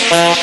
Fall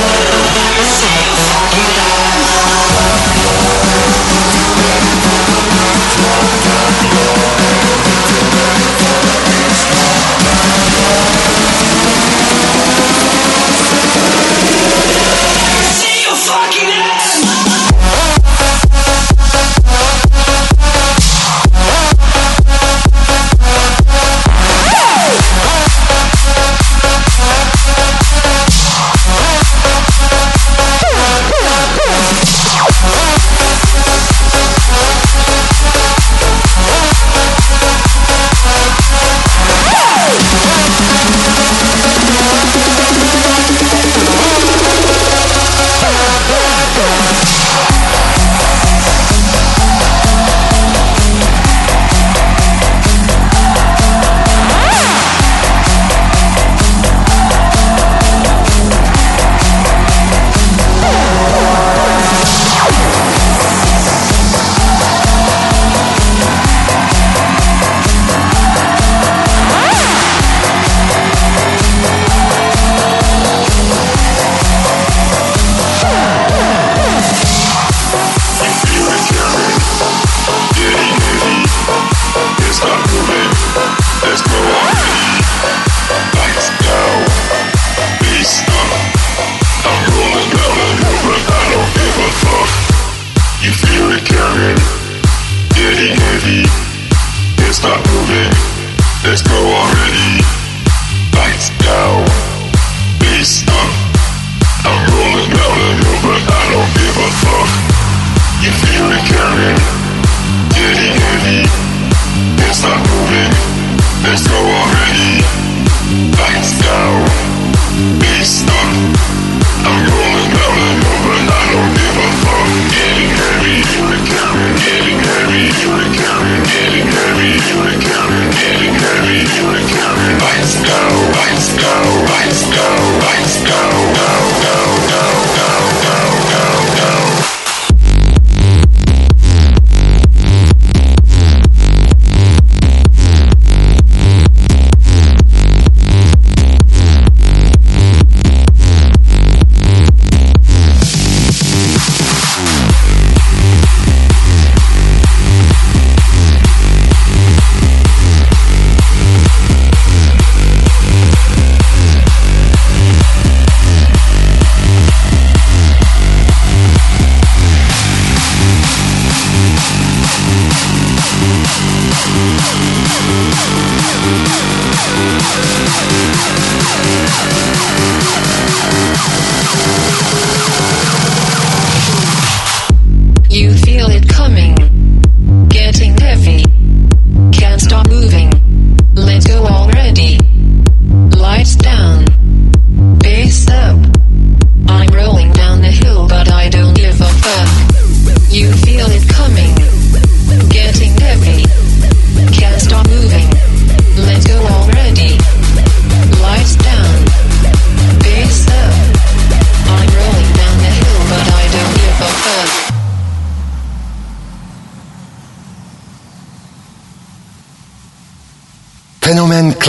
Let's go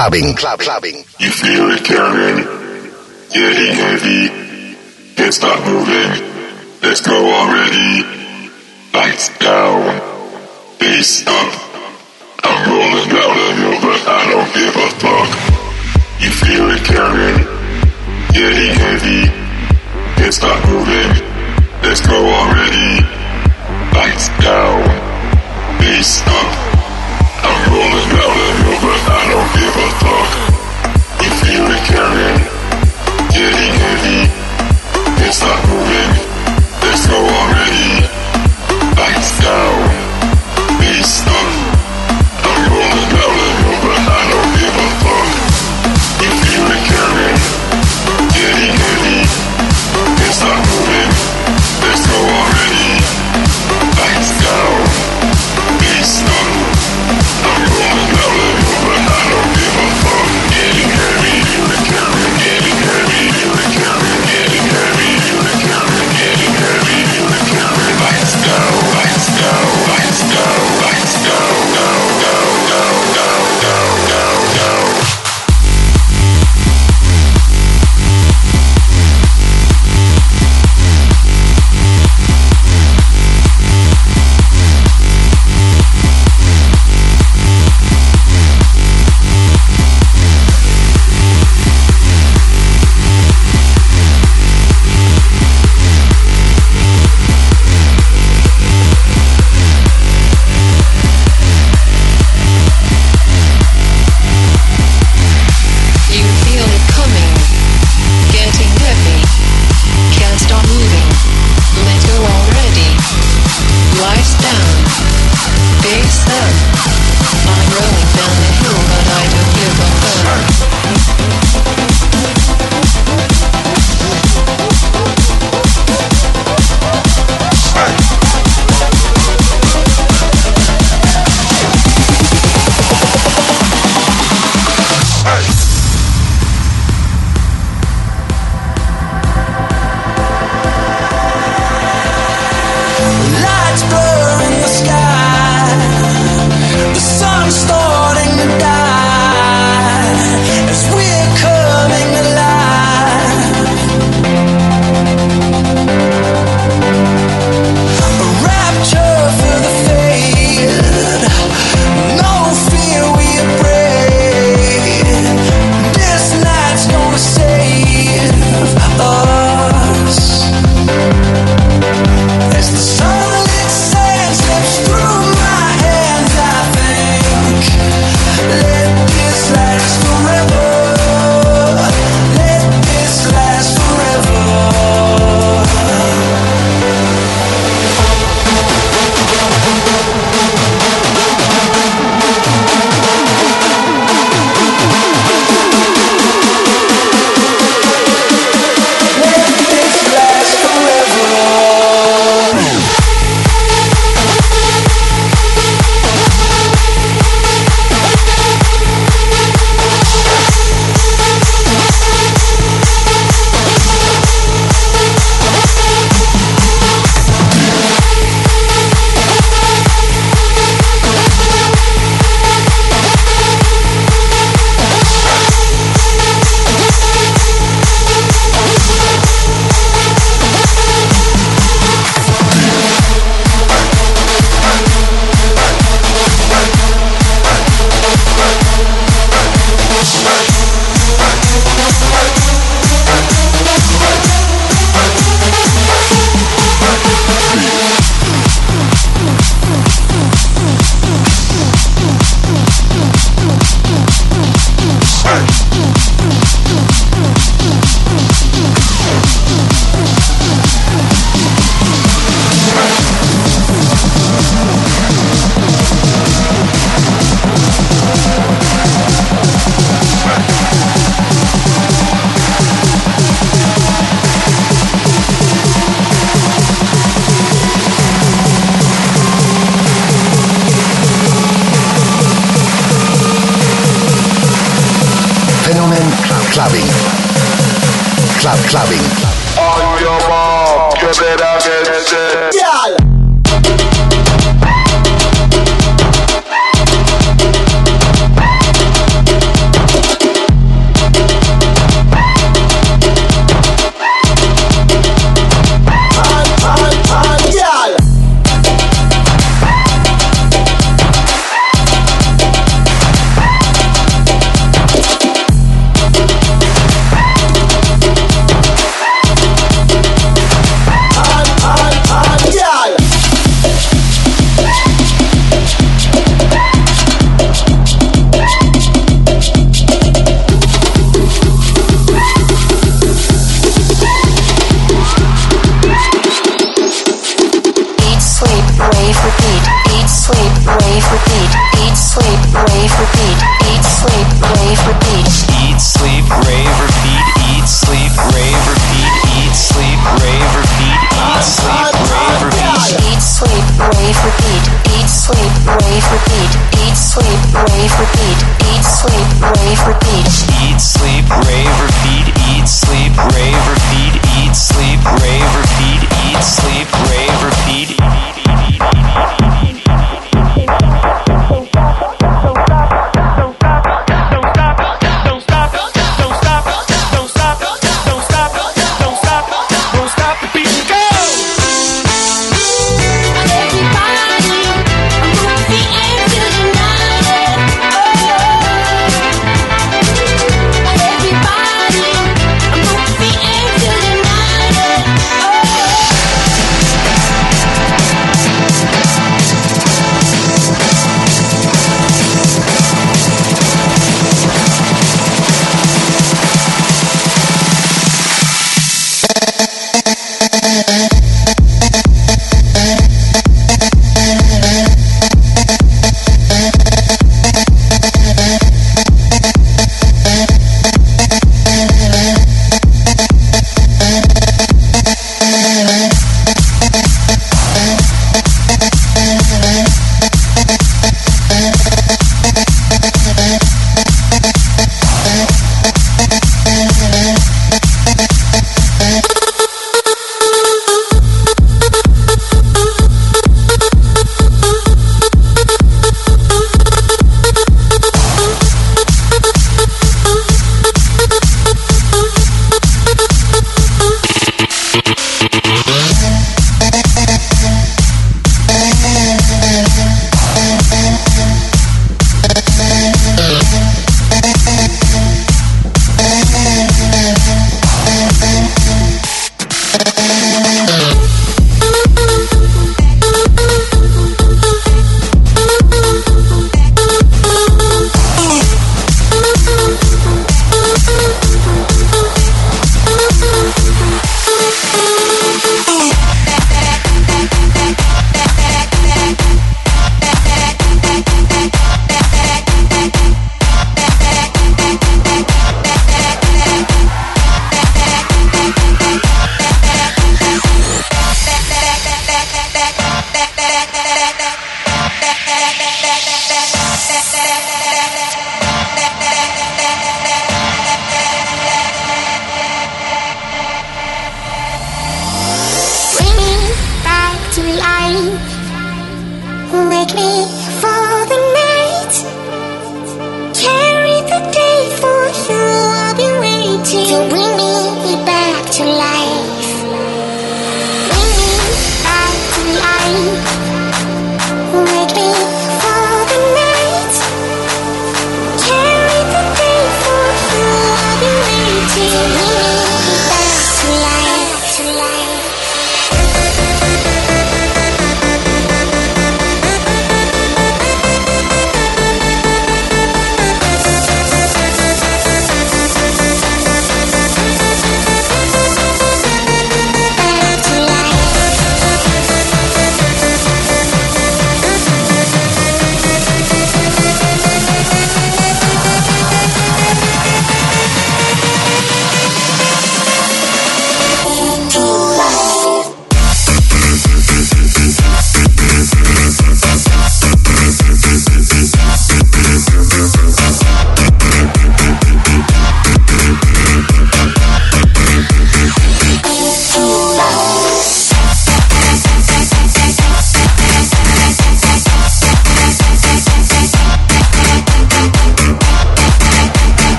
clubbing. Clubbing. You feel it coming, getting heavy. Can't stop moving. Let's go already. Lights down, face up. I'm rolling down on you, but I don't give a fuck. You feel it coming, getting heavy. Can't stop moving. Let's go already. Lights down, face up. I'm rolling down give a fuck getting heavy. It's not moving, already. Lights down,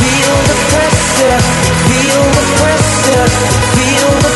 Feel the pressure, feel the pressure, feel the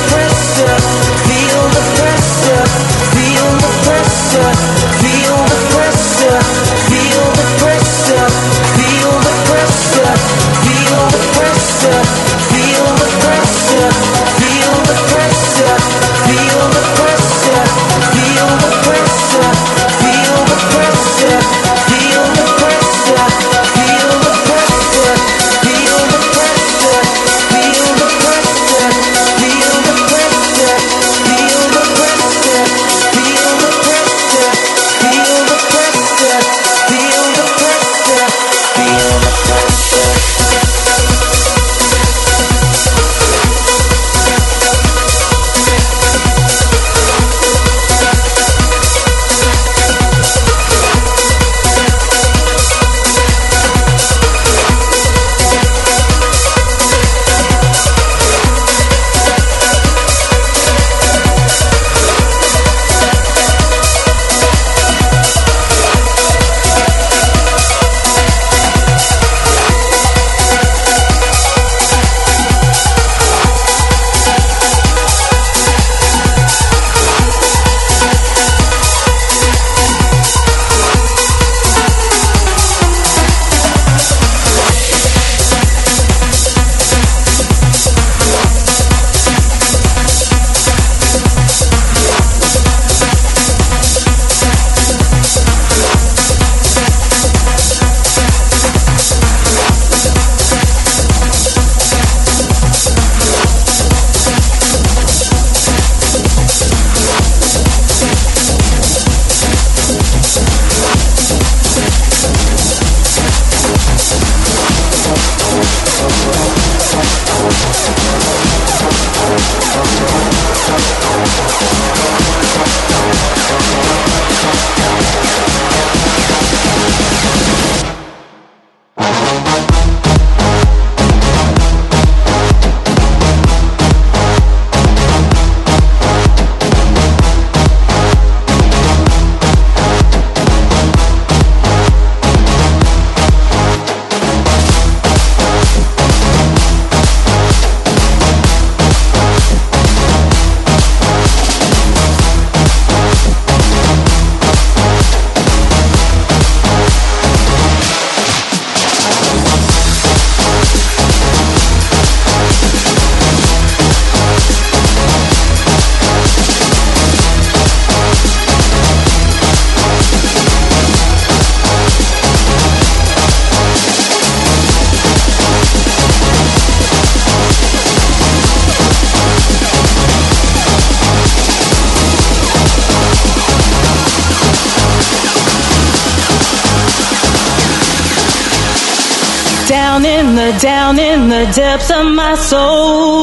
depths of my soul.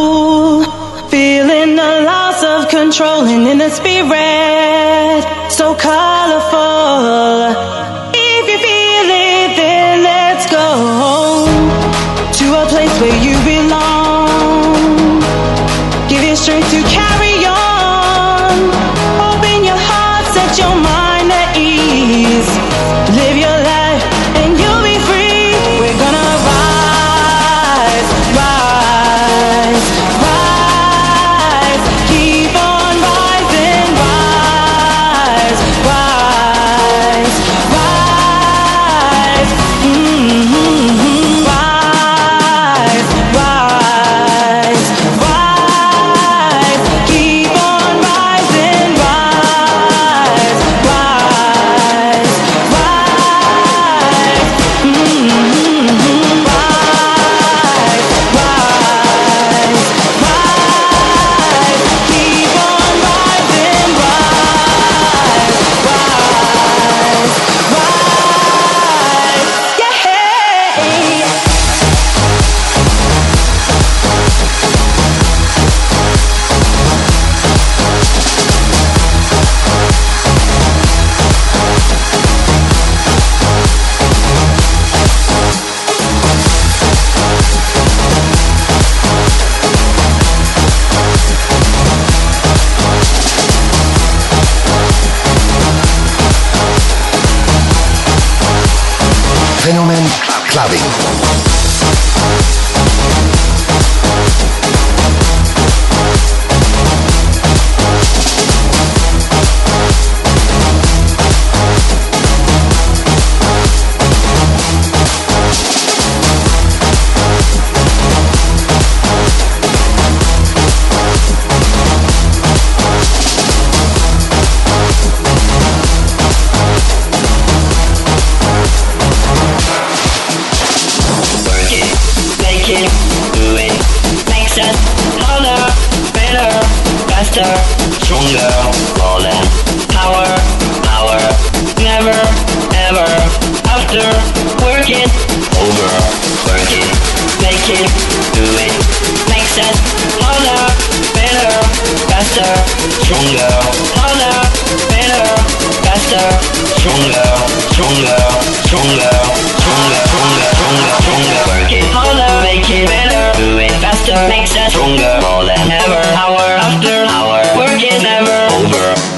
makes us stronger more than ever. Hour after hour, work is never over.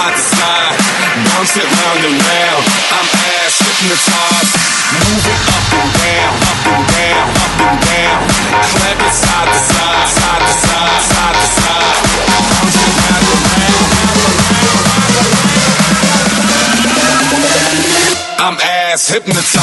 side to side, bounce it round and round. I'm ass hypnotized, move it up and down, up and down, up and down. Clap it side to side, side to side, side to side. Bounce it round and round, round and round, round and round. I'm ass hypnotized.